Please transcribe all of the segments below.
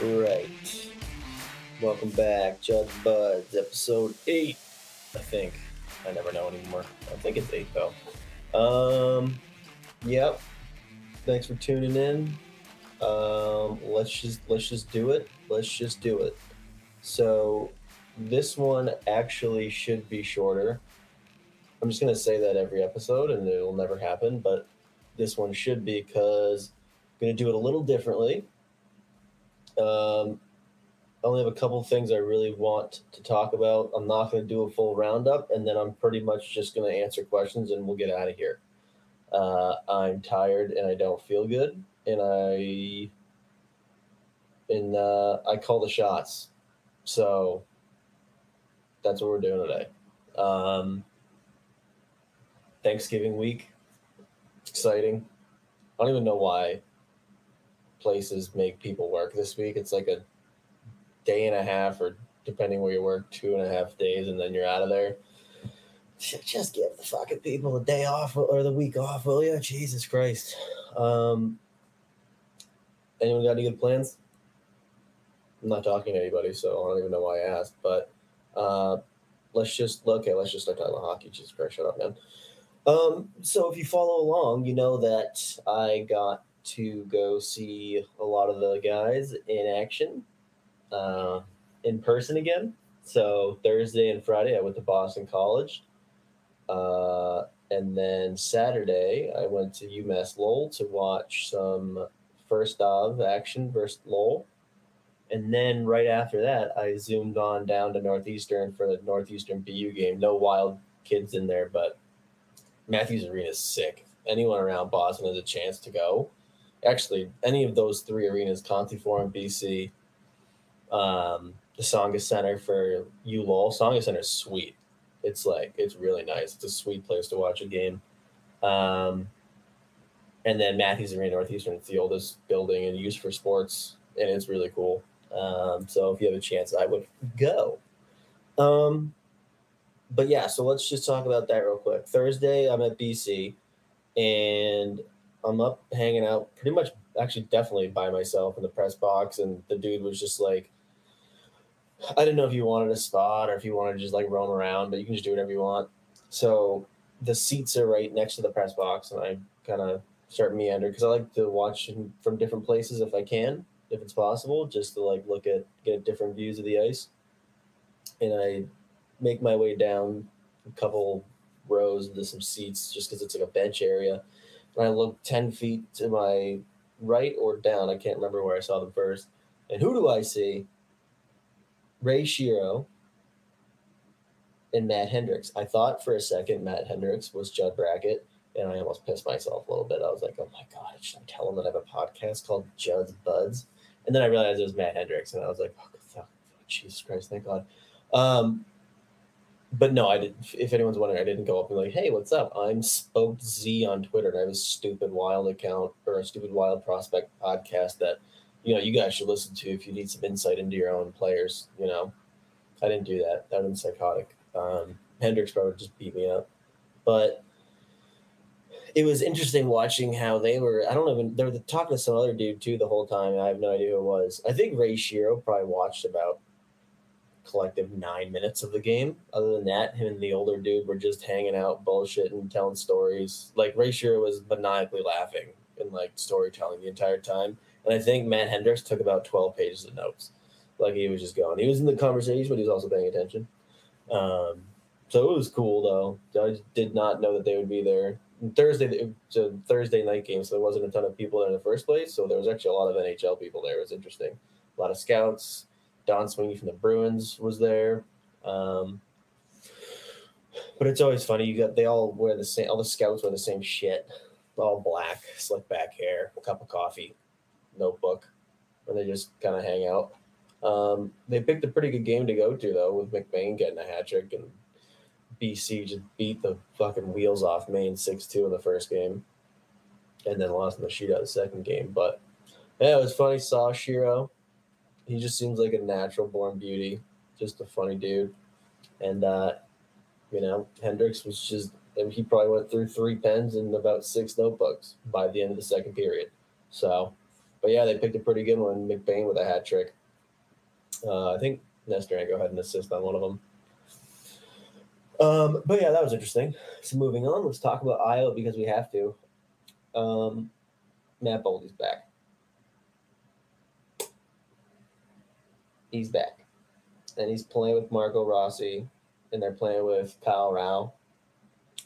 Right. Welcome back, Judd's Buds, episode eight. I think. I never know anymore. I think it's eight though. Um, yep. Thanks for tuning in. Um, let's just let's just do it. Let's just do it. So, this one actually should be shorter. I'm just gonna say that every episode, and it'll never happen. But this one should be because I'm gonna do it a little differently. Um, I only have a couple things I really want to talk about. I'm not going to do a full roundup, and then I'm pretty much just going to answer questions, and we'll get out of here. Uh, I'm tired and I don't feel good, and I and uh, I call the shots. So that's what we're doing today. Um, Thanksgiving week, exciting. I don't even know why places make people work this week. It's like a day and a half, or depending where you work, two and a half days, and then you're out of there. Just give the fucking people a day off or the week off, will you? Jesus Christ. Um, anyone got any good plans? I'm not talking to anybody, so I don't even know why I asked. But uh, let's just okay. Let's just start talking about hockey. Jesus Christ, shut up, man. Um, so if you follow along, you know that I got to go see a lot of the guys in action uh, in person again. So Thursday and Friday, I went to Boston College. Uh, and then Saturday, I went to UMass Lowell to watch some Firstov action versus Lowell. And then right after that, I zoomed on down to Northeastern for the Northeastern BU game. No wild kids in there, but Matthews Arena is sick. Anyone around Boston has a chance to go. Actually, any of those three arenas, Conte Forum, BC, um, the Tsongas Center for U Lowell. Tsongas Center is sweet. It's like it's really nice. It's a sweet place to watch a game. Um, and then Matthews Arena Northeastern, it's the oldest building and used for sports, and it's really cool. Um, so if you have a chance, I would go. Um, but yeah, so let's just talk about that real quick. Thursday, I'm at BC, and I'm up hanging out pretty much, actually, definitely by myself in the press box, and the dude was just like, I didn't know if you wanted a spot or if you wanted to just like roam around, but you can just do whatever you want. So the seats are right next to the press box, and I kind of start meander because I like to watch from different places if I can, if it's possible, just to like look at get different views of the ice. And I make my way down a couple rows into some seats just because it's like a bench area. And I look 10 feet to my right or down. I can't remember where I saw them first. And who do I see? Ray Shero and Matt Hendricks. I thought for a second Matt Hendricks was Judd Brackett, and I almost pissed myself a little bit. I was like, oh my God, should I tell him that I have a podcast called Judd's Buds? And then I realized it was Matt Hendricks, and I was like, oh, fuck, Jesus Christ, thank God. Um, but no, I didn't. If anyone's wondering, I didn't go up and be like, "Hey, what's up?" I'm SpokedZ on Twitter, and I have a stupid wild account or a stupid wild prospect podcast that you know you guys should listen to if you need some insight into your own players. You know, I didn't do that. That was psychotic. Um, Hendricks probably just beat me up, but it was interesting watching how they were. I don't even. They were talking to some other dude too the whole time. I have no idea who it was. I think Ray Shero probably watched about collective nine minutes of the game. Other than that, him and the older dude were just hanging out, bullshitting, telling stories. Like Ray Shero was maniacally laughing and like storytelling the entire time. And I think Matt Hendricks took about twelve pages of notes. Like he was just going. He was in the conversation, but he was also paying attention. Um, so it was cool though. I did not know that they would be there. Thursday, Thursday night game, so there wasn't a ton of people there in the first place. So there was actually a lot of NHL people there. It was interesting. A lot of scouts, Don Sweeney from the Bruins was there. Um, but it's always funny. You got they all wear the same. All the scouts wear the same shit, all black, slick back hair, a cup of coffee, notebook, and they just kind of hang out. Um, they picked a pretty good game to go to though, with McBain getting a hat trick and BC just beat the fucking wheels off Maine six two in the first game, and then lost in the shootout the second game. But yeah, it was funny. Saw Shero he just seems like a natural born beauty, just a funny dude. And uh, you know, Hendricks was just he probably went through three pens and about six notebooks by the end of the second period. So but yeah, they picked a pretty good one. McBain with a hat trick. Uh, I think Nesterenko had an assist on one of them. Um, but yeah, that was interesting. So moving on, let's talk about Iowa because we have to. Um, Matt Boldy's back. He's back, and he's playing with Marco Rossi, and they're playing with Kyle Rau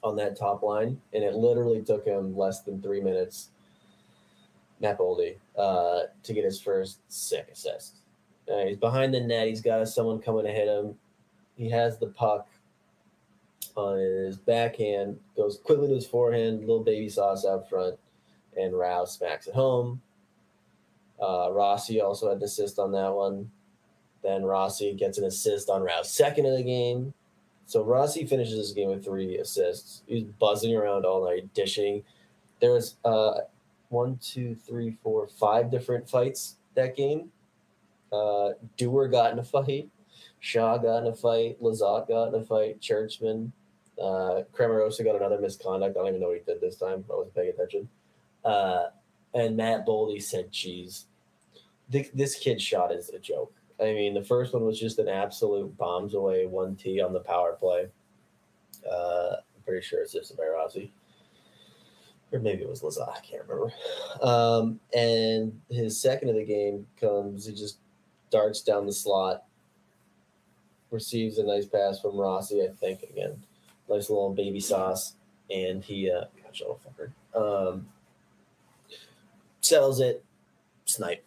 on that top line, and it literally took him less than three minutes. Matt Boldy uh, to get his first sick assist. Uh, he's behind the net. He's got someone coming to hit him. He has the puck on his backhand, goes quickly to his forehand, little baby sauce out front, and Rouse smacks it home. Uh, Rossi also had an assist on that one. Then Rossi gets an assist on Rau's second of the game. So Rossi finishes this game with three assists. He's buzzing around all night, dishing. There was uh, one, two, three, four, five different fights that game. Uh, Dewar got in a fight. Shaw got in a fight. Lizotte got in a fight. Churchman. Uh, Cramarossa got another misconduct. I don't even know what he did this time. I wasn't paying attention. Uh, and Matt Boldy said, "Geez, this, this kid shot is a joke." I mean, the first one was just an absolute bombs away one T on the power play. Uh, I'm pretty sure it's just Rossi. Or maybe it was Lizotte. I can't remember. Um, and his second of the game comes, he just darts down the slot, receives a nice pass from Rossi, I think, again nice little baby sauce, and he uh, gosh, little fucker, um, settles it, snipe,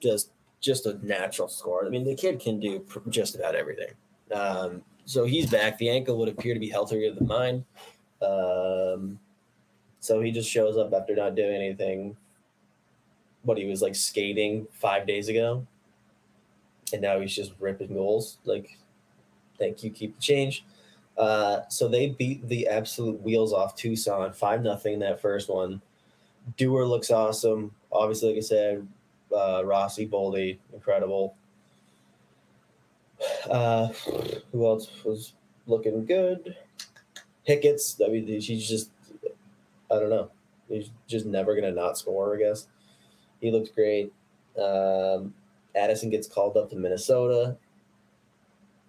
just just a natural score. I mean, the kid can do just about everything. Um, so he's back. The ankle would appear to be healthier than mine. Um, so he just shows up after not doing anything. But he was like skating five days ago, and now he's just ripping goals. Like, thank you, keep the change. Uh, so they beat the absolute wheels off Tucson, five nothing in that first one. Dewar looks awesome. Obviously, like I said, uh, Rossi, Boldy, incredible. Uh, who else was looking good? Hicketts. I mean, she's just, I don't know. He's just never gonna not score. I guess he looks great. Um, Addison gets called up to Minnesota,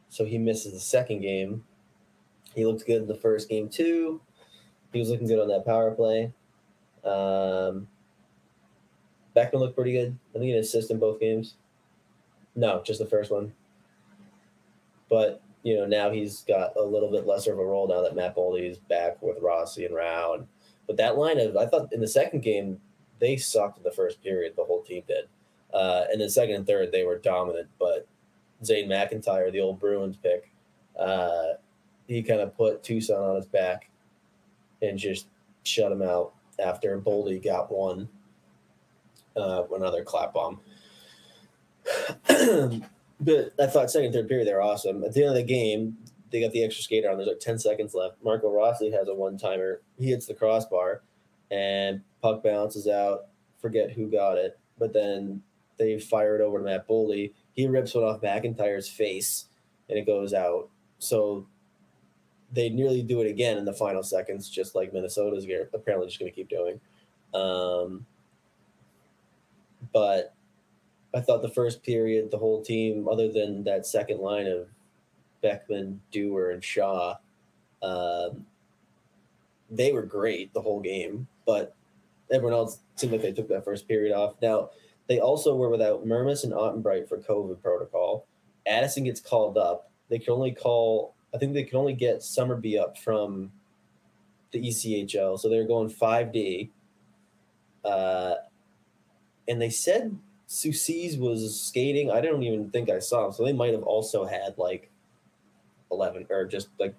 so he misses the second game. He looked good in the first game too. He was looking good on that power play. Um, Beckman looked pretty good. I think he assist in both games. No, just the first one. But you know now he's got a little bit lesser of a role now that Matt Boldy is back with Rossi and Rau. And, but that line of I thought in the second game they sucked in the first period. The whole team did. Uh, and then second and third they were dominant. But Zane McIntyre, the old Bruins pick, uh, he kind of put Tucson on his back and just shut him out after Boldy got one, uh, another clap bomb. but I thought second, third period, they were awesome. At the end of the game, they got the extra skater on. There's like 10 seconds left. Marco Rossi has a one timer. He hits the crossbar and puck bounces out. Forget who got it. But then they fire it over to Matt Boldy. He rips one off McIntyre's face and it goes out. So they nearly do it again in the final seconds, just like Minnesota's apparently just going to keep doing. Um, but I thought the first period, the whole team, other than that second line of Beckman, Dewar, and Shaw, um, they were great the whole game. But everyone else seemed like they took that first period off. Now, they also were without Mermis and Ottenbreit for COVID protocol. Addison gets called up. They can only call I think they could only get Summerby up from the ECHL, so they're going five D. Uh, and they said Soucy's was skating. I don't even think I saw him, so they might have also had like eleven or just like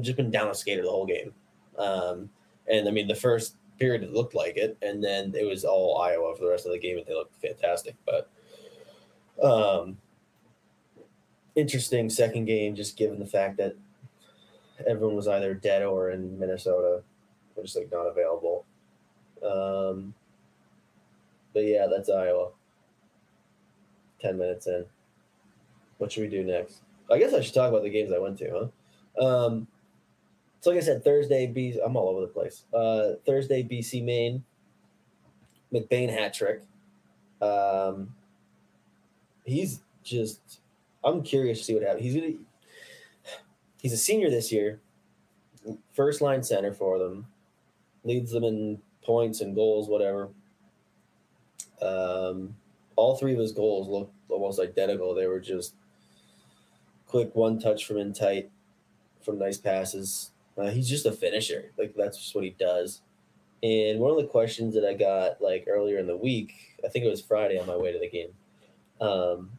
just been down a skater the whole game. Um, and I mean, the first period it looked like it, and then it was all Iowa for the rest of the game, and they looked fantastic. But um, interesting second game, just given the fact that everyone was either dead or in Minnesota, or just like not available. Um, but yeah, that's Iowa. Ten minutes in. What should we do next? I guess I should talk about the games I went to, huh? Um, so like I said, Thursday, B. I'm all over the place. Uh, Thursday, BC Maine. McBain hat trick. Um, he's just. I'm curious to see what happens. He's gonna. He's a senior this year. First line center for them, leads them in points and goals, whatever. Um, all three of his goals look almost identical. They were just quick one touch from in tight, from nice passes. Uh, he's just a finisher. Like that's just what he does. And one of the questions that I got like earlier in the week, I think it was Friday on my way to the game. Um,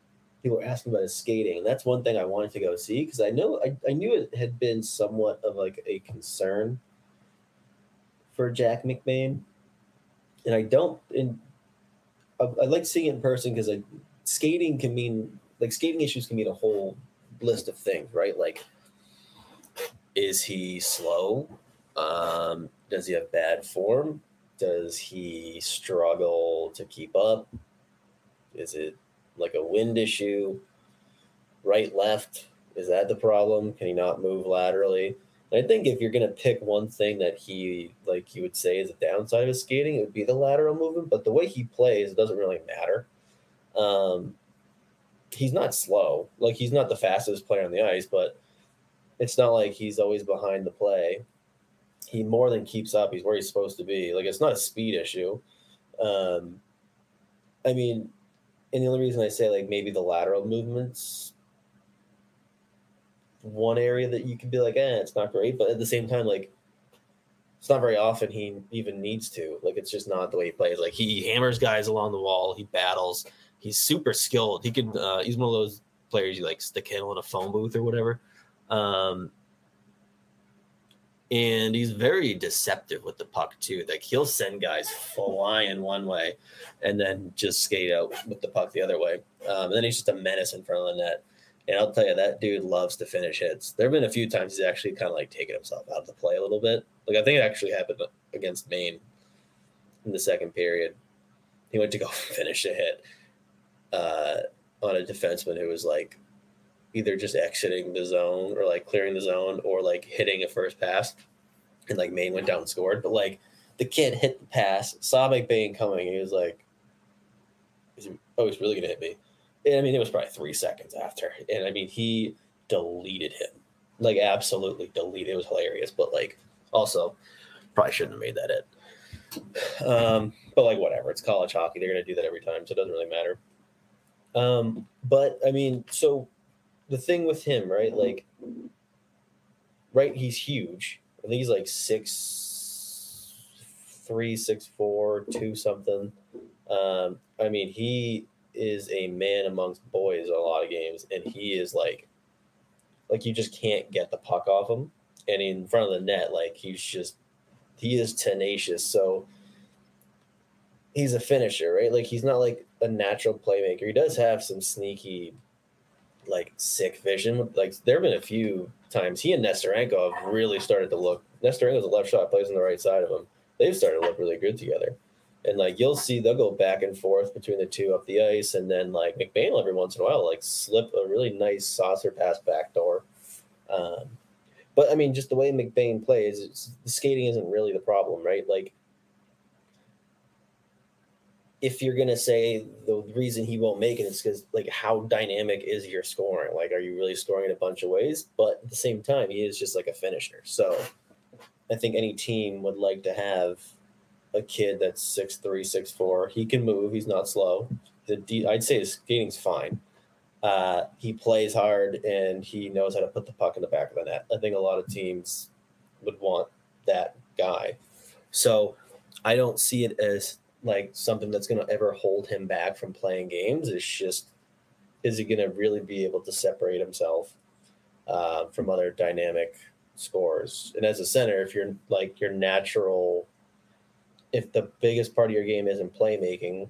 people were asking about his skating, and that's one thing I wanted to go see because I know I, I knew it had been somewhat of like a concern for Jack McBain, and I don't. And I, I like seeing it in person because like skating can mean like skating issues can mean a whole list of things, right? Like, is he slow? Um, does he have bad form? Does he struggle to keep up? Is it like a wind issue? Right, left? Is that the problem? Can he not move laterally? And I think if you're gonna pick one thing that he like you would say is a downside of his skating, it would be the lateral movement. But the way he plays, it doesn't really matter. Um, he's not slow. Like he's not the fastest player on the ice, but it's not like he's always behind the play. He more than keeps up. He's where he's supposed to be. Like it's not a speed issue. Um, I mean, and the only reason I say like maybe the lateral movements, one area that you can be like, eh, it's not great, but at the same time, like it's not very often he even needs to. Like it's just not the way he plays. Like he hammers guys along the wall. He battles he's super skilled. He can uh, he's one of those players you like stick handle in a phone booth or whatever. Um, and he's very deceptive with the puck too. Like he'll send guys flying one way, and then just skate out with the puck the other way. Um, and then he's just a menace in front of the net. And I'll tell you, that dude loves to finish hits. There have been a few times he's actually kind of like taken himself out of the play a little bit. Like I think it actually happened against Maine in the second period. He went to go finish a hit, uh, on a defenseman who was like either just exiting the zone or like clearing the zone or like hitting a first pass. And like Maine went down and scored. But like the kid hit the pass, saw McBain coming, and he was like, Oh, he's really gonna hit me. And I mean, it was probably three seconds after. And I mean, he deleted him. Like absolutely deleted. It was hilarious. But like also probably shouldn't have made that it. Um, but like whatever, it's college hockey. They're gonna do that every time, so it doesn't really matter. Um, but I mean, so the thing with him, right? Like, right, he's huge. I think he's like six three, six four, two something. Um, I mean, he is a man amongst boys in a lot of games, and he is like, like you just can't get the puck off him, and in front of the net, like he's just, he is tenacious. So he's a finisher, right? Like he's not like a natural playmaker. He does have some sneaky, like sick vision. Like there have been a few times he and Nesterenko have really started to look. Nesterenko's a left shot, plays on the right side of him. They've started to look really good together. And like you'll see, they'll go back and forth between the two up the ice, and then like McBain every once in a while like slip a really nice saucer pass back door. Um, but I mean, just the way McBain plays, the skating isn't really the problem, right? Like if you're gonna say the reason he won't make it is because like how dynamic is your scoring? Like, are you really scoring in a bunch of ways? But at the same time, he is just like a finisher. So I think any team would like to have a kid that's six three, six four. He can move. He's not slow. The D, I'd say his skating's fine. Uh, he plays hard and he knows how to put the puck in the back of the net. I think a lot of teams would want that guy. So I don't see it as like something that's going to ever hold him back from playing games. It's just, is he going to really be able to separate himself uh, from other dynamic scores? And as a center, if you're like your natural, if the biggest part of your game isn't playmaking,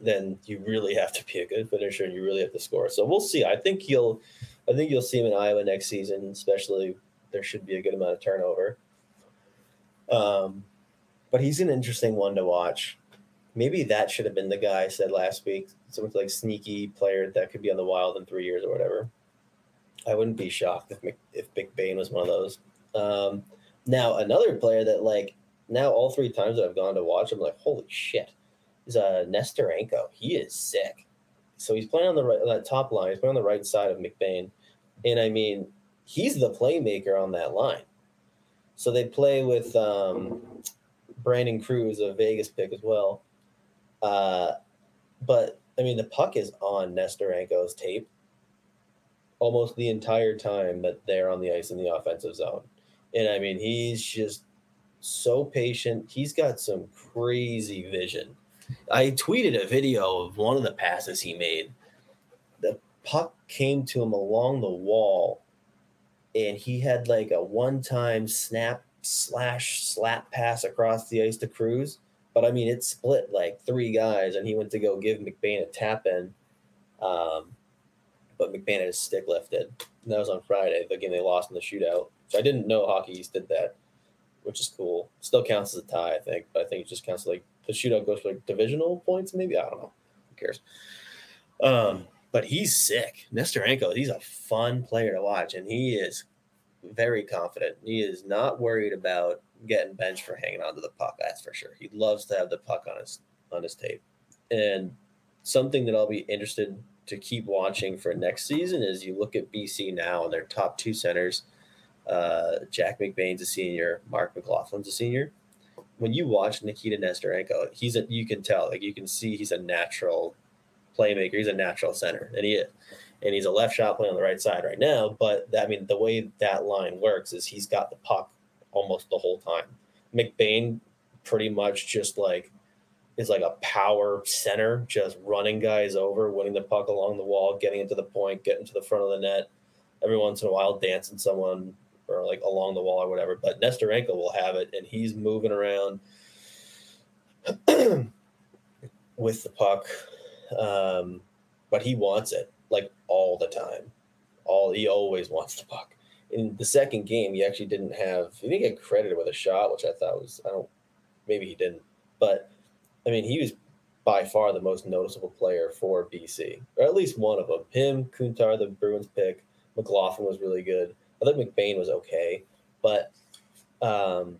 then you really have to be a good finisher and you really have to score. So we'll see. I think you'll, I think you'll see him in Iowa next season, especially there should be a good amount of turnover. Um, but he's an interesting one to watch. Maybe that should have been the guy I said last week. Someone like sneaky player that could be on the Wild in three years or whatever. I wouldn't be shocked if Mc, if McBain was one of those. Um, now another player that like now all three times that I've gone to watch, I'm like, holy shit! is uh, Nesterenko. He is sick. So he's playing on the right, that top line. He's playing on the right side of McBain, and I mean, he's the playmaker on that line. So they play with um, Brandon Kruse, a Vegas pick as well. Uh, but I mean, the puck is on Nesterenko's tape almost the entire time that they're on the ice in the offensive zone. And I mean, he's just so patient. He's got some crazy vision. I tweeted a video of one of the passes he made. The puck came to him along the wall, and he had like a one time snap slash slap pass across the ice to Kruse. But I mean, it split like three guys, and he went to go give McBain a tap in. Um, but McBain had his stick lifted. And that was on Friday, the game they lost in the shootout. So I didn't know Hockey East did that, which is cool. Still counts as a tie, I think, but I think it just counts like the shootout goes for like divisional points, maybe. I don't know. Who cares? Um, but he's sick. Nesterenko, he's a fun player to watch, and he is very confident. He is not worried about getting benched for hanging onto the puck. That's for sure. He loves to have the puck on his on his tape. And something that I'll be interested to keep watching for next season is you look at BC now and their top two centers. Uh, Jack McBain's a senior, Marc McLaughlin's a senior. When you watch Nikita Nesterenko, he's a you can tell, like you can see he's a natural playmaker. He's a natural center, and he. And he's a left shot play on the right side right now. But I mean, the way that line works is he's got the puck almost the whole time. McBain pretty much just like is like a power center, just running guys over, winning the puck along the wall, getting into the point, getting to the front of the net. Every once in a while, dancing someone or like along the wall or whatever. But Nesterenko will have it, and he's moving around with the puck. Um, but he wants it like all the time. All he always wants the puck. In the second game, he actually didn't have. He didn't get credited with a shot, which I thought was I don't. Maybe he didn't, but I mean, he was by far the most noticeable player for BC, or at least one of them. Him, Kuntar, the Bruins pick, McLaughlin was really good. I thought McBain was okay, but um,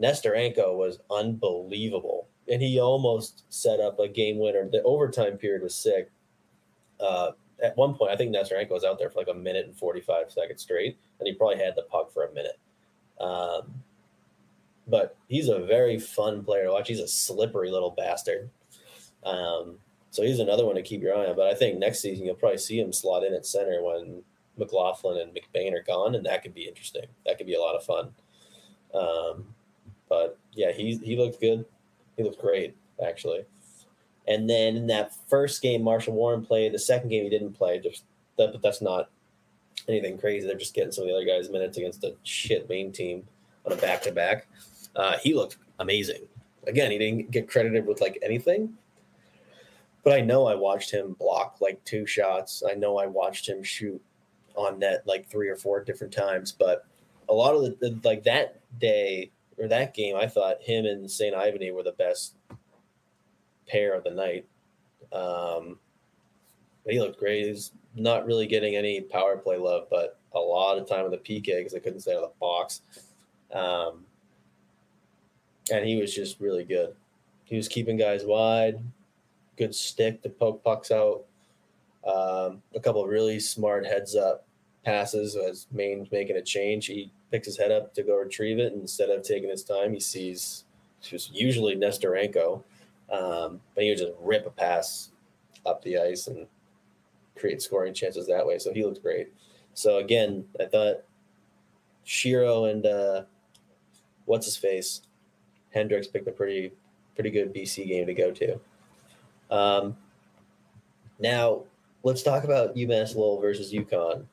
Nesterenko was unbelievable, and he almost set up a game winner. The overtime period was sick. Uh, at one point, I think Nesterenko was out there for like a minute and forty-five seconds straight, and he probably had the puck for a minute. Um, but he's a very fun player to watch. He's a slippery little bastard. Um, so he's another one to keep your eye on. But I think next season you'll probably see him slot in at center when McLaughlin and McBain are gone, and that could be interesting. That could be a lot of fun. Um, but yeah, he he looked good. He looked great actually. And then in that first game, Marshall Warren played. The second game he didn't play. Just that, but that's not anything crazy. They're just getting some of the other guys minutes against a shit main team on a back to back. He looked amazing. Again, he didn't get credited with like anything, but I know I watched him block like two shots. I know I watched him shoot on net like three or four different times. But a lot of the, the like that day or that game, I thought him and St. Ivany were the best pair of the night. Um, he looked great. He's not really getting any power play love, but a lot of time in the PK because I couldn't stay out of the box. Um, and he was just really good. He was keeping guys wide, good stick to poke pucks out. Um, a couple of really smart heads up passes as Maine's making a change. He picks his head up to go retrieve it. And instead of taking his time, he sees just usually Nesterenko. Um, but he would just rip a pass up the ice and create scoring chances that way. So he looked great. So again, I thought Shero and uh, what's his face Hendricks picked a pretty pretty good BC game to go to. Um, now let's talk about UMass Lowell versus UConn.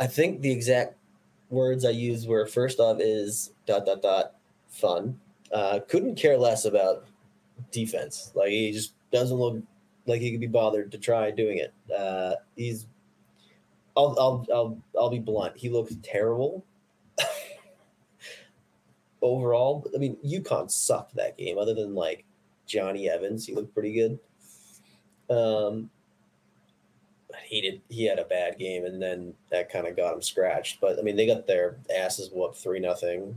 I think the exact words I used were Firstov is dot dot dot fun. Uh, couldn't care less about defense. Like he just doesn't look like he could be bothered to try doing it. Uh, he's I'll I'll I'll I'll be blunt. He looks terrible overall. I mean, UConn sucked that game. Other than like Johnny Evans, he looked pretty good. Um, he did. He had a bad game, and then that kind of got him scratched. But I mean, they got their asses whooped three nothing.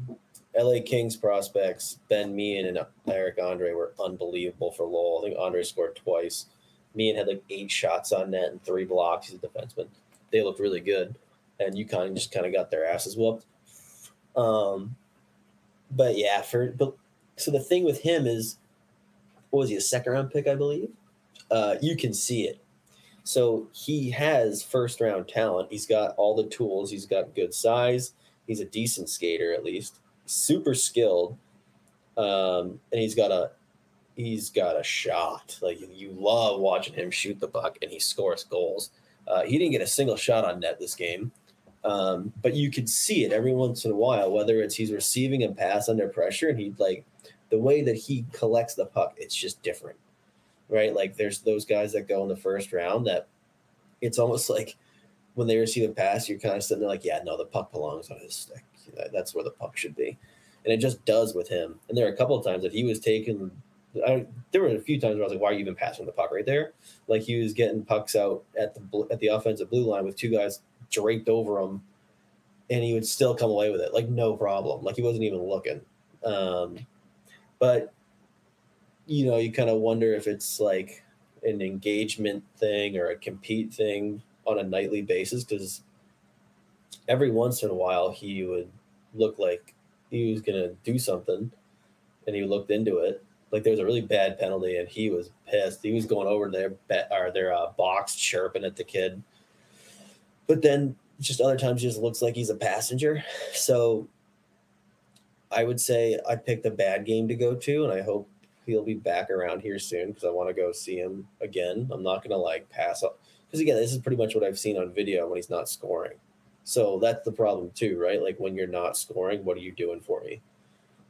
LA Kings prospects, Ben Meehan and Eric Andre were unbelievable for Lowell. I think Andre scored twice. Meehan had like eight shots on net and three blocks. He's a defenseman. They looked really good. And UConn just kind of got their asses whooped. Um, but yeah, for but so the thing with him is, what was he a second round pick, I believe? Uh, you can see it. So he has first round talent. He's got all the tools. He's got good size. He's a decent skater at least. Super skilled, um, and he's got a he's got a shot. Like you love watching him shoot the puck, and he scores goals. Uh, he didn't get a single shot on net this game. Um, but you could see it every once in a while, whether it's he's receiving a pass under pressure and he like the way that he collects the puck, it's just different, right? Like there's those guys that go in the first round that it's almost like when they receive a pass, you're kind of sitting there like, yeah, no, the puck belongs on his stick. That's where the puck should be. And it just does with him. And there are a couple of times that he was taking I, there were a few times where I was like, "Why are you even passing the puck right there?" Like he was getting pucks out at the at the offensive blue line with two guys draped over him, and he would still come away with it like no problem. Like he wasn't even looking. Um, but you know, you kind of wonder if it's like an engagement thing or a compete thing on a nightly basis because every once in a while he would look like he was gonna do something, and he looked into it. Like there was a really bad penalty, and he was pissed. He was going over their bet or their uh, box, chirping at the kid but then just other times, he just looks like he's a passenger. So I would say I picked a bad game to go to, and I hope he'll be back around here soon because I want to go see him again. I'm not gonna like pass up because again, this is pretty much what I've seen on video when he's not scoring. So that's the problem too, right? Like when you're not scoring, what are you doing for me?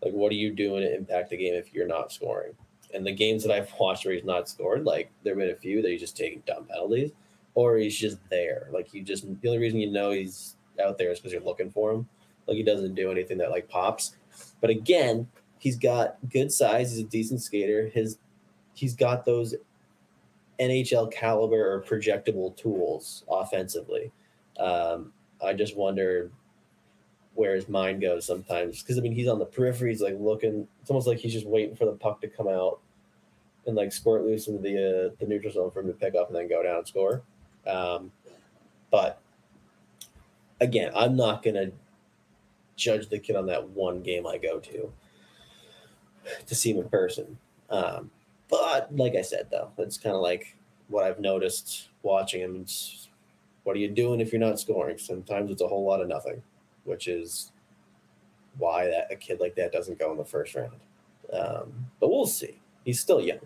Like what are you doing to impact the game if you're not scoring? And the games that I've watched where he's not scored, like there have been a few that he's just taking dumb penalties or he's just there. Like you just the only reason you know he's out there is because you're looking for him. Like he doesn't do anything that like pops. But again, he's got good size. He's a decent skater. His he's got those NHL caliber or projectable tools offensively. Um, I just wonder where his mind goes sometimes because I mean he's on the periphery. He's like looking. It's almost like he's just waiting for the puck to come out and like squirt loose into the uh, the neutral zone for him to pick up and then go down and score. Um, but again, I'm not to judge the kid on that one game I go to to see him in person. Um, but like I said, though, it's kind of like what I've noticed watching him. It's, what are you doing if you're not scoring? Sometimes it's a whole lot of nothing, which is why that a kid like that doesn't go in the first round. Um, but we'll see. He's still young.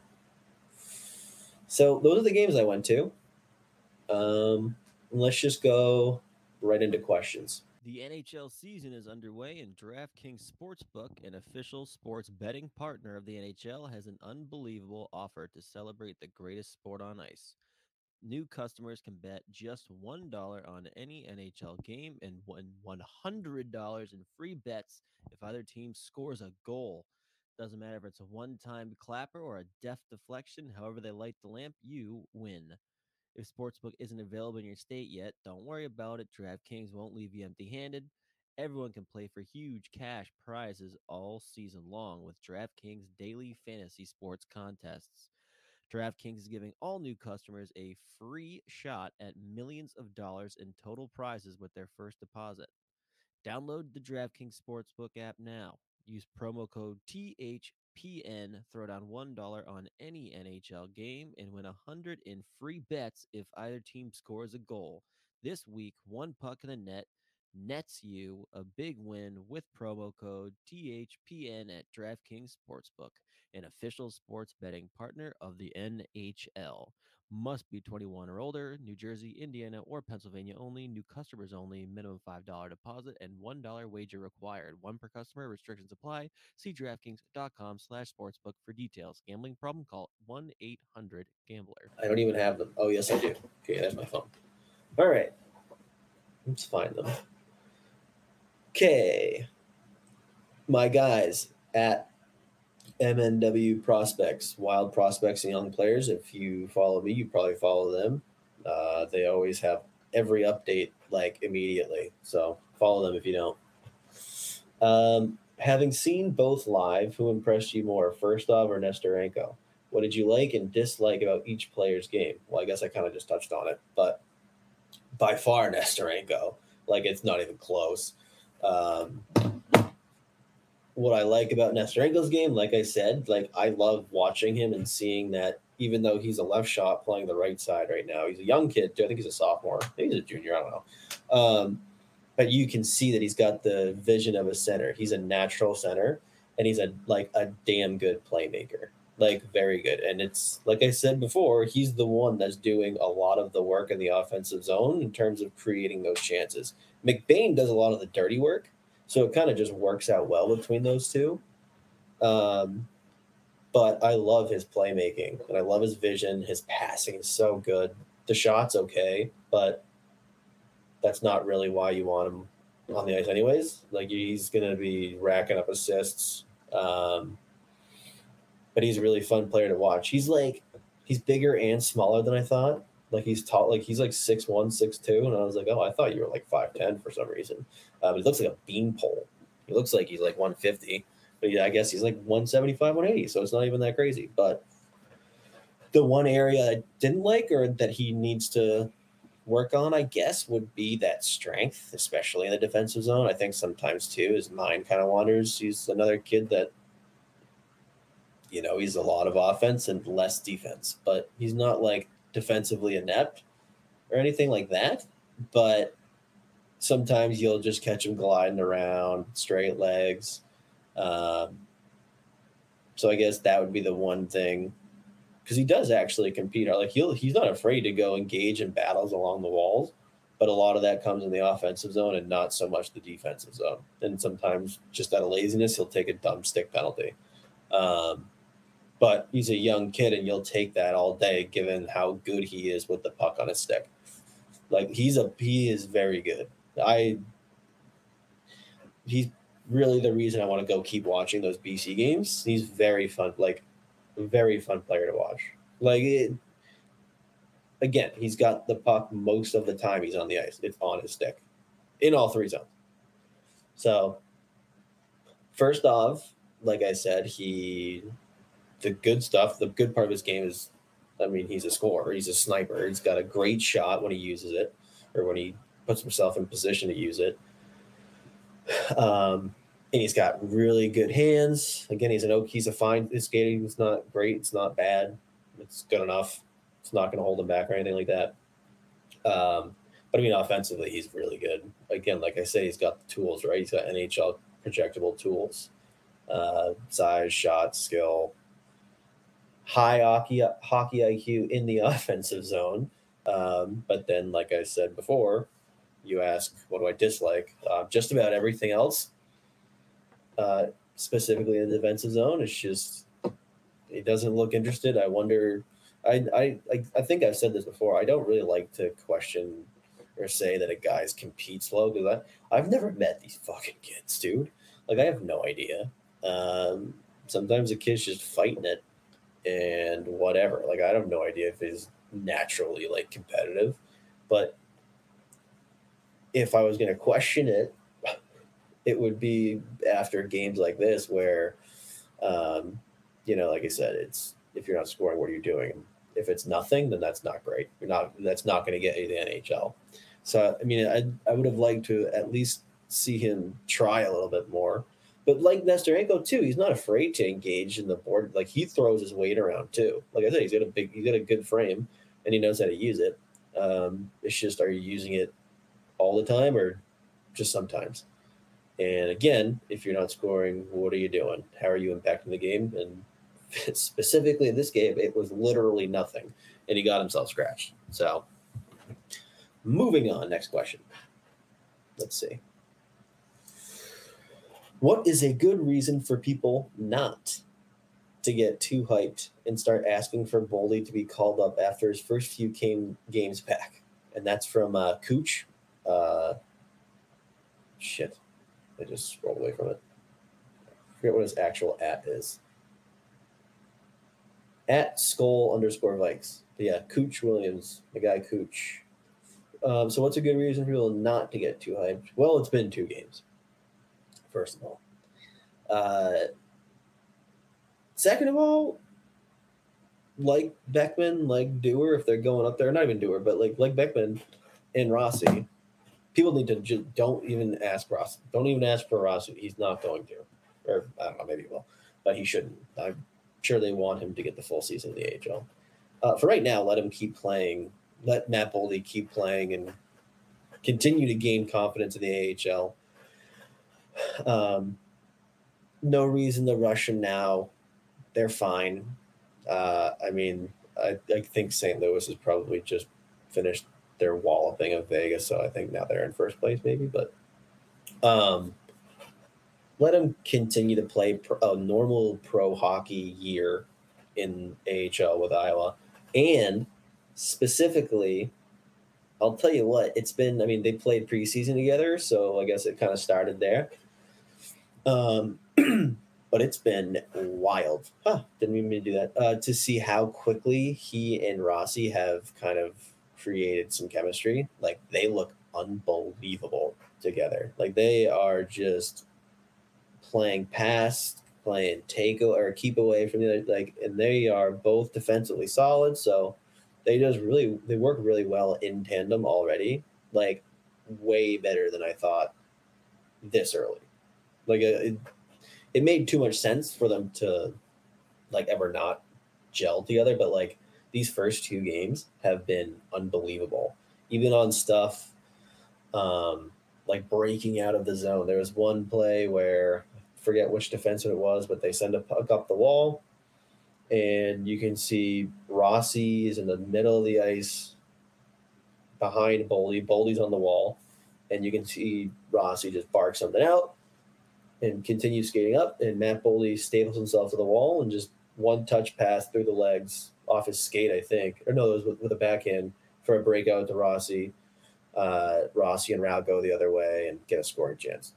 So those are the games I went to. Um, let's just go right into questions. The NHL season is underway, and DraftKings Sportsbook, an official sports betting partner of the NHL, has an unbelievable offer to celebrate the greatest sport on ice. New customers can bet just $1 on any NHL game and win $100 in free bets if either team scores a goal. Doesn't matter if it's a one time clapper or a deft deflection, however they light the lamp, you win. If Sportsbook isn't available in your state yet, don't worry about it. DraftKings won't leave you empty handed. Everyone can play for huge cash prizes all season long with DraftKings daily fantasy sports contests. DraftKings is giving all new customers a free shot at millions of dollars in total prizes with their first deposit. Download the DraftKings Sportsbook app now. Use promo code TH PN throw down $1 on any NHL game and win 100 in free bets if either team scores a goal. This week, one puck in the net nets you a big win with promo code THPN at DraftKings Sportsbook, an official sports betting partner of the NHL. Must be 21 or older, New Jersey, Indiana, or Pennsylvania only, new customers only, minimum $5 deposit and $1 wager required. One per customer, restrictions apply. See DraftKings.com slash sportsbook for details. Gambling problem, call 1-800-GAMBLER. I don't even have them. Oh, yes, I do. Okay, that's my phone. All right. Let's find them. Okay. My guys at MNW Prospects, Wild Prospects and Young Players. If you follow me, you probably follow them. Uh, they always have every update like immediately. So follow them if you don't. Um, having seen both live, who impressed you more, Firstov or Nesterenko? What did you like and dislike about each player's game? Well, I guess I kind of just touched on it, but by far Nesterenko. Like it's not even close. Um, what I like about Nesterenko's game, like I said, like I love watching him and seeing that even though he's a left shot playing the right side right now, he's a young kid. I think he's a sophomore. Maybe he's a junior. I don't know. Um, but you can see that he's got the vision of a center. He's a natural center, and he's a like a damn good playmaker. Like very good. And it's like I said before, he's the one that's doing a lot of the work in the offensive zone in terms of creating those chances. McBain does a lot of the dirty work so it kind of just works out well between those two. Um, but I love his playmaking and I love his vision. His passing is so good. The shot's okay, but that's not really why you want him on the ice, anyways. Like he's gonna be racking up assists. Um, but he's a really fun player to watch. He's like he's bigger and smaller than I thought. Like he's tall, like he's like six one, six two, and I was like, oh, I thought you were like five ten for some reason. Um, he looks like a beanpole. He looks like he's like one fifty, but yeah, I guess he's like 175, 180, so it's not even that crazy. But the one area I didn't like or that he needs to work on, I guess, would be that strength, especially in the defensive zone. I think sometimes too his mind kind of wanders. He's another kid that you know he's a lot of offense and less defense, but he's not like defensively inept or anything like that. But sometimes you'll just catch him gliding around straight legs. Um, so I guess that would be the one thing because he does actually compete. Like he'll he's not afraid to go engage in battles along the walls, but a lot of that comes in the offensive zone and not so much the defensive zone. And sometimes just out of laziness, he'll take a dumb stick penalty. Um, but he's a young kid and you'll take that all day given how good he is with the puck on his stick. Like he's a he is very good. I he's really the reason i want to go keep watching those bc games. He's very fun like very fun player to watch. Like it, again he's got the puck most of the time he's on the ice. It's on his stick in all three zones. So Firstov like i said he the good stuff, the good part of his game is, I mean, he's a scorer, he's a sniper. He's got a great shot when he uses it, or when he puts himself in position to use it. Um, and he's got really good hands. Again, he's an oak. He's a fine. His skating is not great. It's not bad. It's good enough. It's not going to hold him back or anything like that. Um, but I mean, offensively, he's really good. Again, like I say, he's got the tools, right? He's got NHL projectable tools, uh, size, shot, skill, high hockey hockey IQ in the offensive zone. Um, but then, like I said before, you ask, what do I dislike? Uh, just about everything else, uh, specifically in the defensive zone, it's just it doesn't look interested. I wonder. I, I I think I've said this before. I don't really like to question or say that a guy's compete slow because I've never met these fucking kids, dude. Like I have no idea. Um, sometimes a kid's just fighting it and whatever. Like I have no idea if he's naturally like competitive, but if I was going to question it, it would be after games like this where, um, you know, like I said, it's if you're not scoring, what are you doing? If it's nothing, then that's not great. You're not. That's not going to get you the NHL. So I mean, I I would have liked to at least see him try a little bit more. But like Nesterenko too, he's not afraid to engage in the board. Like he throws his weight around too. Like I said, he's got a big, he's got a good frame, and he knows how to use it. Um, it's just, are you using it all the time or just sometimes? And again, if you're not scoring, what are you doing? How are you impacting the game? And specifically in this game, it was literally nothing, and he got himself scratched. So, moving on. Next question. Let's see. What is a good reason for people not to get too hyped and start asking for Boldy to be called up after his first few game, games back? And that's from uh, Cooch. Uh, shit. I just scrolled away from it. I forget what his actual at is. At skull underscore Vikes. But yeah, Cooch Williams, the guy Cooch. Um, so what's a good reason for people not to get too hyped? Well, it's been two games first of all. Uh, second of all, like Beckman, like Dewar, if they're going up there, not even Dewar, but like like Beckman and Rossi, people need to just don't even ask Rossi. Don't even ask for Rossi. He's not going to, or I don't know, maybe he will, but he shouldn't. I'm sure they want him to get the full season of the AHL. Uh, for right now, let him keep playing. Let Matt Boldy keep playing and continue to gain confidence in the AHL. Um, no reason to rush him now. They're fine. Uh, I mean, I, I think St. Louis has probably just finished their walloping of Vegas, so I think now they're in first place, maybe. But um, let them continue to play a normal pro hockey year in AHL with Iowa, and specifically, I'll tell you what it's been. I mean, they played preseason together, so I guess it kind of started there. Um, but it's been wild. Huh, didn't mean to do that. Uh, to see how quickly he and Rossi have kind of created some chemistry. Like they look unbelievable together. Like they are just playing past, playing take or keep away from the other. Like, and they are both defensively solid. So they just really they work really well in tandem already. Like way better than I thought this early. Like uh, it, it made too much sense for them to like ever not gel together. But like these first two games have been unbelievable, even on stuff um, like breaking out of the zone. There was one play where forget which defenseman it was, but they send a puck up the wall, and you can see Rossi is in the middle of the ice behind Boldy. Boldy's on the wall, and you can see Rossi just bark something out and continues skating up. And Matt Boldy staples himself to the wall and just one touch pass through the legs off his skate, I think. Or no, it was with, with a backhand for a breakout to Rossi. Uh, Rossi and Rau go the other way and get a scoring chance.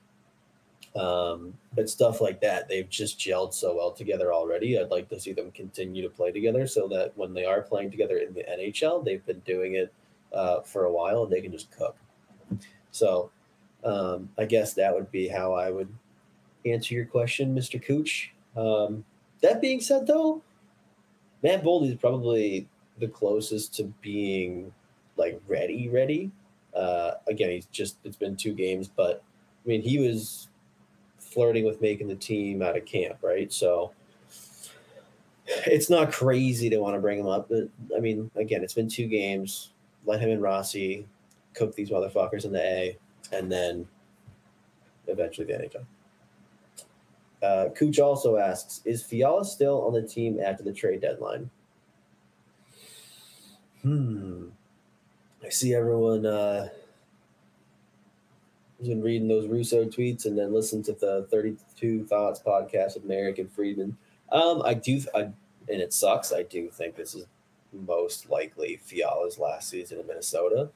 Um, but stuff like that, they've just gelled so well together already. I'd like to see them continue to play together so that when they are playing together in the NHL, they've been doing it uh, for a while and they can just cook. So um, I guess that would be how I would answer your question, Mr. Cooch. Um, that being said, though, Matt Boldy is probably the closest to being like ready, ready. Uh, again, he's just it's been two games, but I mean he was flirting with making the team out of camp, right? So it's not crazy to want to bring him up, but I mean, again, it's been two games. Let him and Rossi cook these motherfuckers in the A, and then eventually the NHL. Uh, Cooch also asks, is Fiala still on the team after the trade deadline? Hmm. I see everyone uh, has been reading those Russo tweets and then listen to the 32 Thoughts podcast with Marek and Friedman. Um, I do, I, and it sucks. I do think this is most likely Fiala's last season in Minnesota.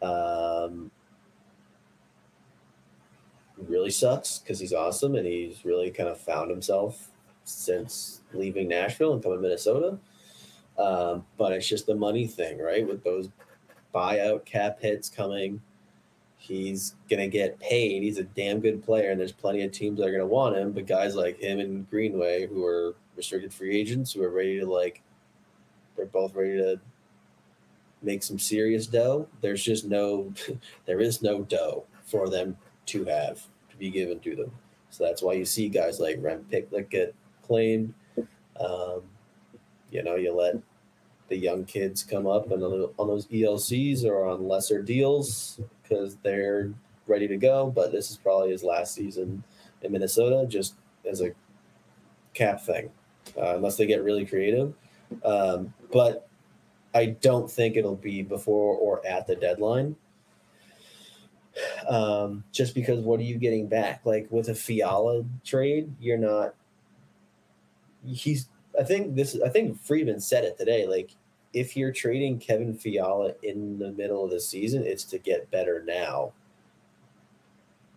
Um, really sucks because he's awesome and he's really kind of found himself since leaving Nashville and coming to Minnesota. Um, but it's just the money thing, right? With those buyout cap hits coming, he's gonna get paid. He's a damn good player, and there's plenty of teams that are gonna want him. But guys like him and Greenway, who are restricted free agents, who are ready to like, they're both ready to make some serious dough. There's just no, there is no dough for them to have to be given to them. So that's why you see guys like Rem Pitlick get claimed. Um, you know, you let the young kids come up and on those ELCs or on lesser deals because they're ready to go. But this is probably his last season in Minnesota, just as a cap thing, uh, unless they get really creative. Um, but I don't think it'll be before or at the deadline um, just because what are you getting back? Like with a Fiala trade, you're not. He's. I think this. I think Friedman said it today. Like, if you're trading Kevin Fiala in the middle of the season, it's to get better now.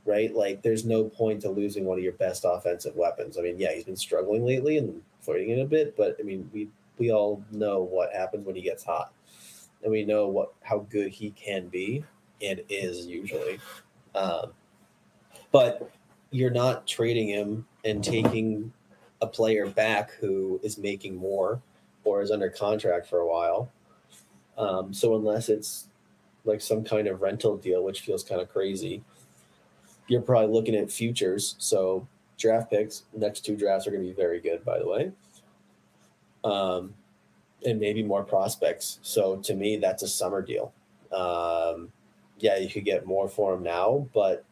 Right? Like, there's no point to losing one of your best offensive weapons. I mean, yeah, he's been struggling lately and flirting it a bit, but I mean, we we all know what happens when he gets hot, and we know what how good he can be and is usually. Um, but you're not trading him and taking a player back who is making more or is under contract for a while. Um, so unless it's like some kind of rental deal, which feels kind of crazy, you're probably looking at futures. So draft picks, next two drafts are going to be very good, by the way. Um, and maybe more prospects. So to me, that's a summer deal. Um, yeah, you could get more for him now, but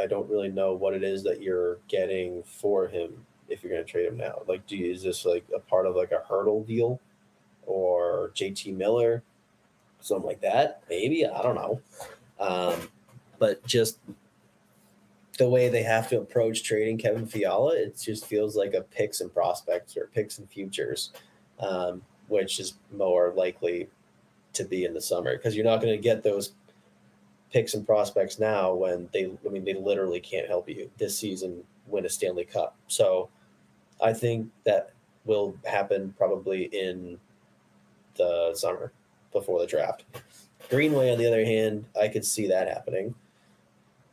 I don't really know what it is that you're getting for him if you're going to trade him now. Like, do you, is this like a part of like a hurdle deal or JT Miller, something like that? Maybe I don't know. Um, but just the way they have to approach trading Kevin Fiala, it just feels like a picks and prospects or picks and futures, um, which is more likely to be in the summer because you're not going to get those picks and prospects now when they, I mean, they literally can't help you this season win a Stanley Cup. So I think that will happen probably in the summer before the draft. Greenway, on the other hand, I could see that happening.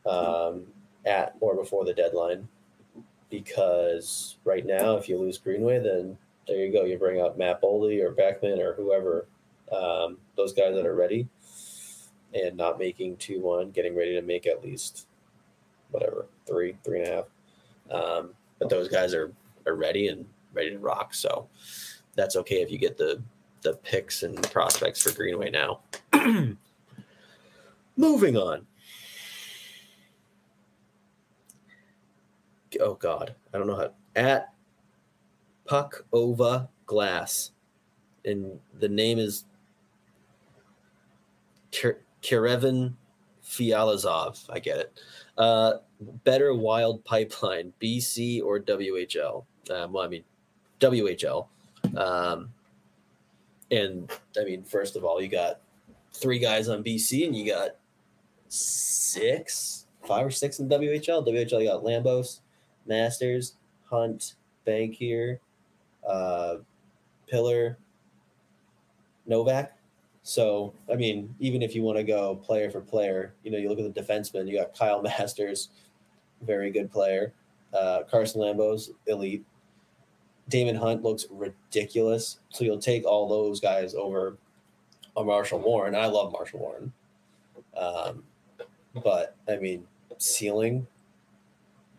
Um, at or before the deadline because right now, if you lose Greenway, then there you go. You bring up Matt Boldy or Beckman or whoever, um, those guys that are ready and not making 2 1, getting ready to make at least whatever, three, three and a half. Um, but those guys are, are ready and ready to rock. So that's okay if you get the, the picks and prospects for Greenway now. Moving on. oh god, I don't know how at Puck Ova Glass, and the name is Kerevin Fialazov. I get it. Uh, better Wild Pipeline, BC or WHL? Um, well, I mean WHL. Um, and I mean, first of all, you got three guys on BC, and you got six, five or six in WHL. WHL, you got Lambos, Masters, Hunt, Bankier, uh, Pillar, Novak. So, I mean, even if you want to go player for player, you know, you look at the defenseman, you got Kyle Masters, very good player. Uh, Carson Lambos, elite. Daemon Hunt looks ridiculous. So you'll take all those guys over a Marshall Warren. I love Marshall Warren. Um, but I mean, ceiling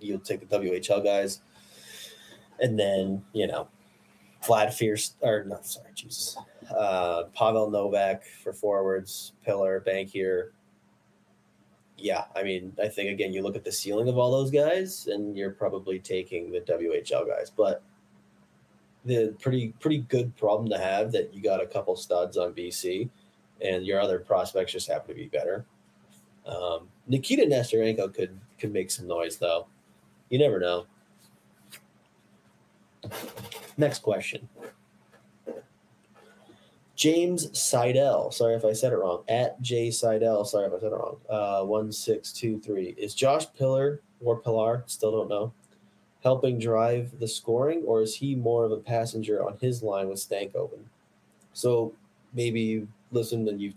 you'll take the WHL guys, and then you know, Vlad Fierce or not sorry, Jesus, uh, Pavel Novak for forwards, Pillar, Bankier. Yeah, I mean, I think again, you look at the ceiling of all those guys, and you're probably taking the WHL guys, but the pretty pretty good problem to have that you got a couple studs on BC, and your other prospects just happen to be better. Um, Nikita Nesterenko could could make some noise though. You never know. Next question. James Seidel. Sorry if I said it wrong. At J Seidel. Sorry if I said it wrong. Uh, one six two three. Is Josh Pillar or Pillar? Still don't know. Helping drive the scoring, or is he more of a passenger on his line with Stankoven? So maybe you listened and you've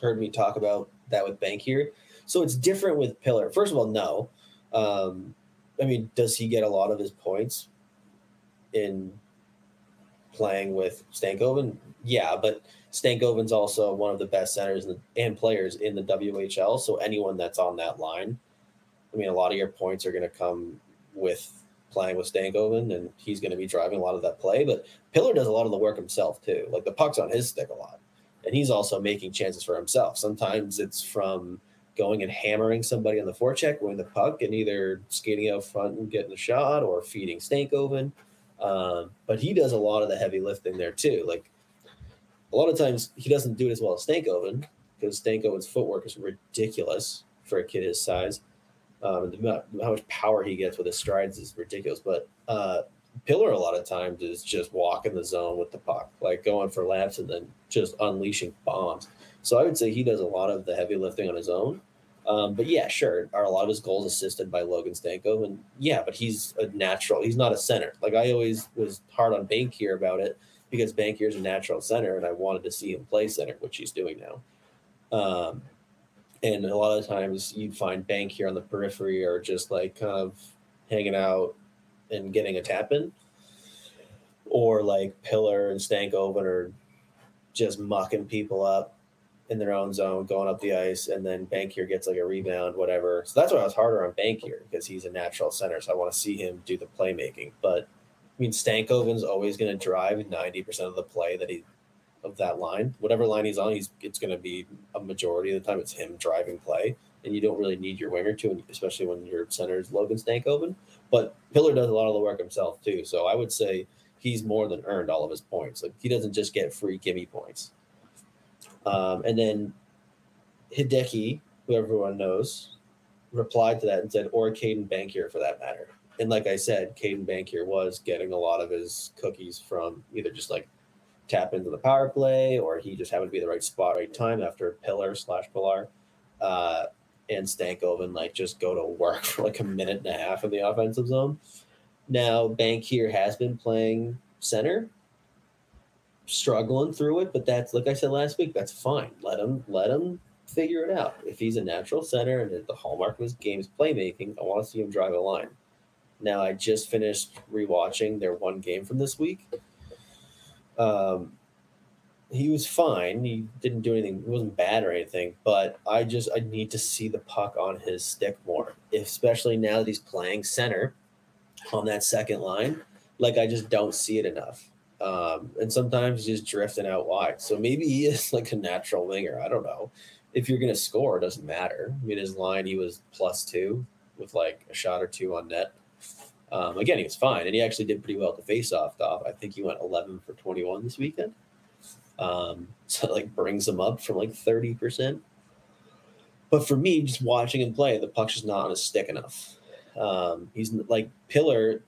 heard me talk about that with Bankier. So it's different with Pillar. First of all, no. Um, I mean, does he get a lot of his points in playing with Stankoven? Yeah, but Stankoven's also one of the best centers and players in the WHL. So anyone that's on that line, I mean, a lot of your points are going to come with playing with Stankoven, and he's going to be driving a lot of that play. But Pillar does a lot of the work himself too. Like the puck's on his stick a lot, and he's also making chances for himself. Sometimes it's from going and hammering somebody on the forecheck, winning the puck, and either skating out front and getting a shot or feeding Stankoven. Um, but he does a lot of the heavy lifting there too. Like a lot of times he doesn't do it as well as Stankoven because Stankoven's footwork is ridiculous for a kid his size. Um, the, how much power he gets with his strides is ridiculous. But uh, Pillar a lot of times is just walking the zone with the puck, like going for laps and then just unleashing bombs. So I would say he does a lot of the heavy lifting on his own. Um, but yeah, sure, are a lot of his goals assisted by Logan Stanko? And yeah, but he's a natural. He's not a center. Like I always was hard on Bankier about it because Bankier is a natural center, and I wanted to see him play center, which he's doing now. Um, and a lot of times you'd find Bankier on the periphery or just like kind of hanging out and getting a tap in, or like Pillar and Stankoven are just mucking people up in their own zone, going up the ice, and then Bankier gets like a rebound, whatever. So that's why I was harder on Bankier because he's a natural center. So I want to see him do the playmaking. But I mean, Stankoven's always going to drive ninety percent of the play that he of that line. Whatever line he's on, he's it's going to be a majority of the time it's him driving play, and you don't really need your winger to, especially when your center is Logan Stankoven. But Pillar does a lot of the work himself too. So I would say he's more than earned all of his points. Like he doesn't just get free gimme points. Um, and then Hideki, who everyone knows, replied to that and said, or Caedan Bankier for that matter. And like I said, Caedan Bankier was getting a lot of his cookies from either just like tap into the power play or he just happened to be the right spot, right time after Pillar slash Pillar. Uh, and like just go to work for like a minute and a half in the offensive zone. Now Bankier has been playing center, struggling through it, but that's like I said last week, that's fine. Let him let him figure it out. If he's a natural center and the hallmark of his game is playmaking, I want to see him drive a line. Now I just finished rewatching their one game from this week. Um, he was fine. He didn't do anything. He wasn't bad or anything. But I just I need to see the puck on his stick more, especially now that he's playing center on that second line. Like I just don't see it enough. Um, and sometimes he's just drifting out wide. So maybe he is like a natural winger. I don't know. If you're gonna score, it doesn't matter. I mean, his line he was plus two with like a shot or two on net. Um, again, he was fine, and he actually did pretty well at the face-off. Off, I think he went 11 for 21 this weekend. Um, so like brings him up from like 30 percent. But for me, just watching him play, the puck's just not on his stick enough. Um, he's like Pillar.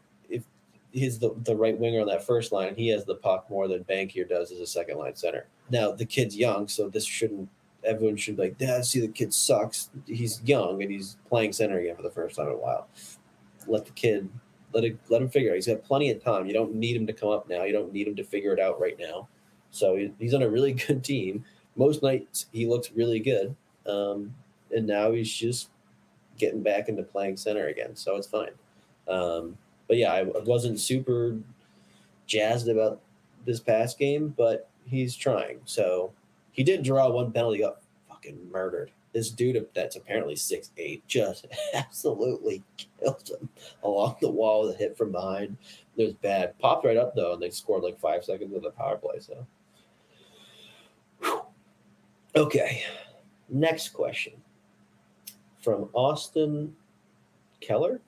He's the, the right winger on that first line, he has the puck more than Bankier does as a second line center. Now the kid's young, so this shouldn't. Everyone should be like, Dad, see the kid sucks. He's young and he's playing center again for the first time in a while. Let the kid let it let him figure it. He's got plenty of time. You don't need him to come up now. You don't need him to figure it out right now. So he, he's on a really good team. Most nights he looks really good, um, and now he's just getting back into playing center again. So it's fine. Um, but yeah, I, wasn't super jazzed about this past game, but he's trying. So he did draw one penalty, got fucking murdered. This dude that's apparently six eight just absolutely killed him along the wall with a hit from behind. It was bad. Popped right up though, and they scored like five seconds of the power play. So okay, next question from Austin Keller.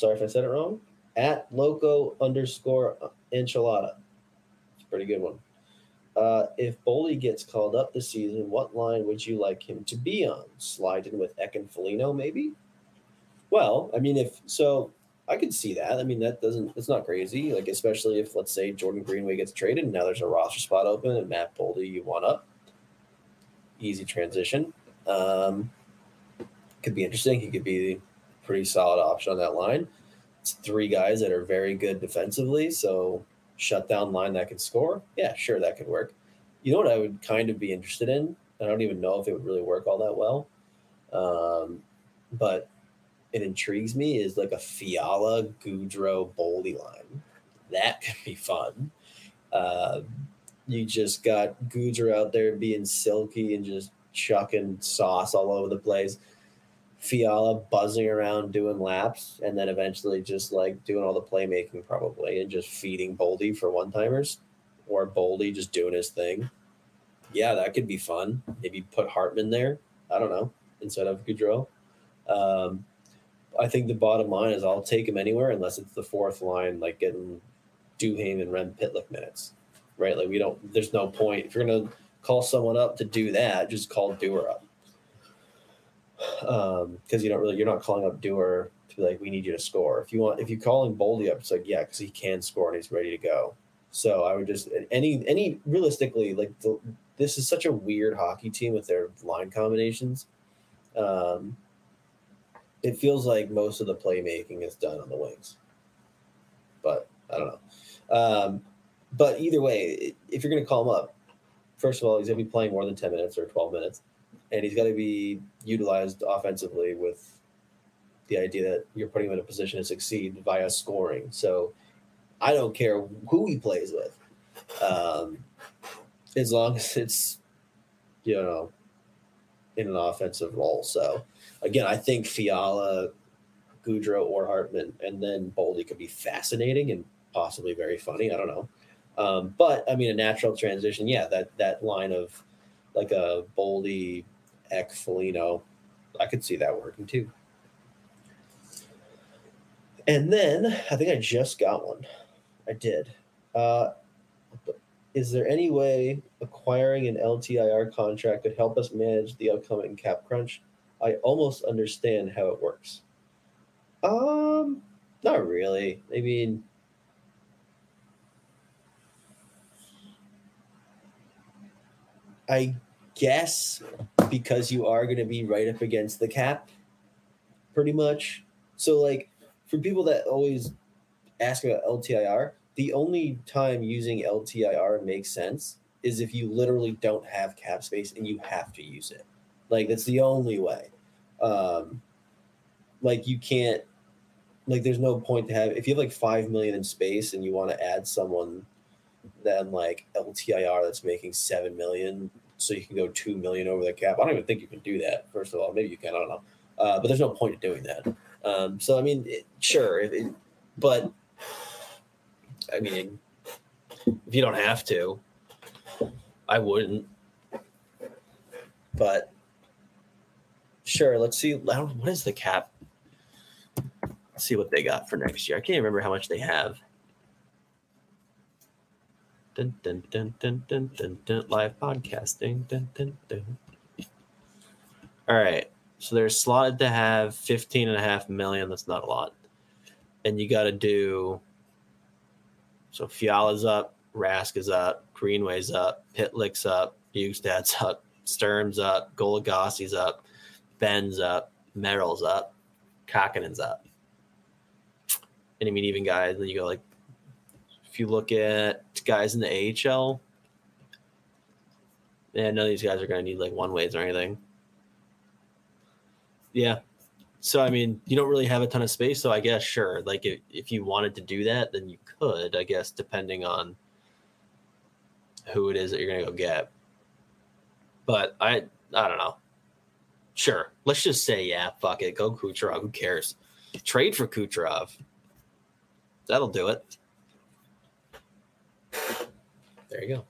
Sorry if I said it wrong. At loco underscore enchilada. It's a pretty good one. Uh, if Boldy gets called up this season, what line would you like him to be on? Slide in with Ek and Foligno, maybe? Well, I mean, if so, I could see that. I mean, that doesn't, it's not crazy. Like, especially if, let's say, Jordan Greenway gets traded and now there's a roster spot open and Matt Boldy, you want up. Easy transition. Um, could be interesting. He could be pretty solid option on that line. It's three guys that are very good defensively. So, shutdown line that can score, yeah, sure, that could work. You know what I would kind of be interested in? I don't even know if it would really work all that well. Um, but it intrigues me is like a Fiala Gaudreau Boldy line. That could be fun. Uh, you just got Gaudreau out there being silky and just chucking sauce all over the place. Fiala buzzing around doing laps and then eventually just like doing all the playmaking probably and just feeding Boldy for one timers or Boldy just doing his thing. Yeah, that could be fun. Maybe put Hartman there. I don't know instead of Gaudreau. Um, I think the bottom line is I'll take him anywhere unless it's the fourth line, like getting Duhaime and Rem Pitlick minutes, right? Like we don't. There's no point if you're gonna call someone up to do that. Just call Dewar up because um, you don't really you're not calling up Dewar to be like we need you to score. If you want, if you call him Boldy up, it's like yeah, because he can score and he's ready to go. So I would just any any realistically like the, this is such a weird hockey team with their line combinations. Um, it feels like most of the playmaking is done on the wings, but I don't know. Um, but either way, if you're going to call him up, first of all, he's going to be playing more than ten minutes or twelve minutes and he's got to be utilized offensively with the idea that you're putting him in a position to succeed via scoring. So I don't care who he plays with, um, as long as it's you know in an offensive role. So again, I think Fiala, Gaudreau, or Hartman, and then Boldy could be fascinating and possibly very funny. I don't know. Um, but I mean, a natural transition, yeah. That that line of like a Boldy, Ek, Foligno, I could see that working too. And then I think I just got one. I did. Uh, is there any way acquiring an LTIR contract could help us manage the upcoming cap crunch? I almost understand how it works. Um, not really. I mean, I guess because you are going to be right up against the cap, pretty much. So, like, for people that always ask about LTIR, the only time using LTIR makes sense is if you literally don't have cap space and you have to use it. Like, that's the only way. Um, like, you can't, like, there's no point to have, if you have like 5 million in space and you want to add someone then like LTIR that's making 7 million so you can go 2 million over the cap. I don't even think you can do that. First of all, maybe you can, I don't know. Uh, but there's no point in doing that. Um, so I mean, it, sure, it, it, but I mean, if you don't have to, I wouldn't. But sure, let's see. What is the cap? Let's see what they got for next year. I can't remember how much they have. Dun, dun, dun, dun, dun, dun, dun, live podcasting. Dun, dun, dun. All right. So they're slotted to have 15 and a half million. That's not a lot. And you got to do so Fiala's up, Rask is up, Greenway's up, Pitlick's up, Bjugstad's up, Sturm's up, Goligoski's up, Benn's up, Merrill's up, Kahkonen's up. And I mean, even guys, then you go like, you look at guys in the AHL, yeah, none of these guys are going to need like one ways or anything. Yeah. So, I mean, you don't really have a ton of space. So, I guess, sure. Like, if, if you wanted to do that, then you could, I guess, depending on who it is that you're going to go get. But I, I don't know. Sure. Let's just say, yeah, fuck it. Go Kucherov. Who cares? Trade for Kucherov. That'll do it. There you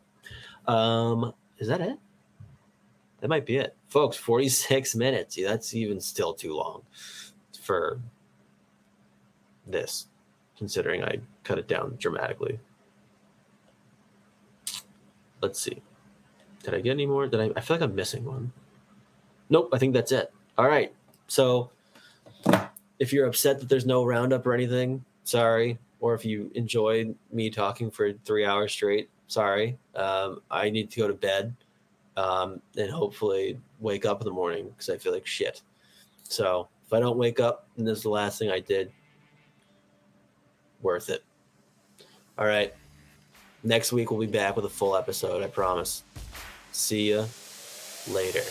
go. Um, is that it? That might be it, folks. Forty-six minutes. Yeah, that's even still too long for this, considering I cut it down dramatically. Let's see. Did I get any more? Did I? I feel like I'm missing one. Nope. I think that's it. All right. So, if you're upset that there's no roundup or anything, sorry. Or if you enjoyed me talking for three hours straight, sorry. Um, I need to go to bed um, and hopefully wake up in the morning because I feel like shit. So if I don't wake up and this is the last thing I did, worth it. All right. Next week we'll be back with a full episode, I promise. See ya later.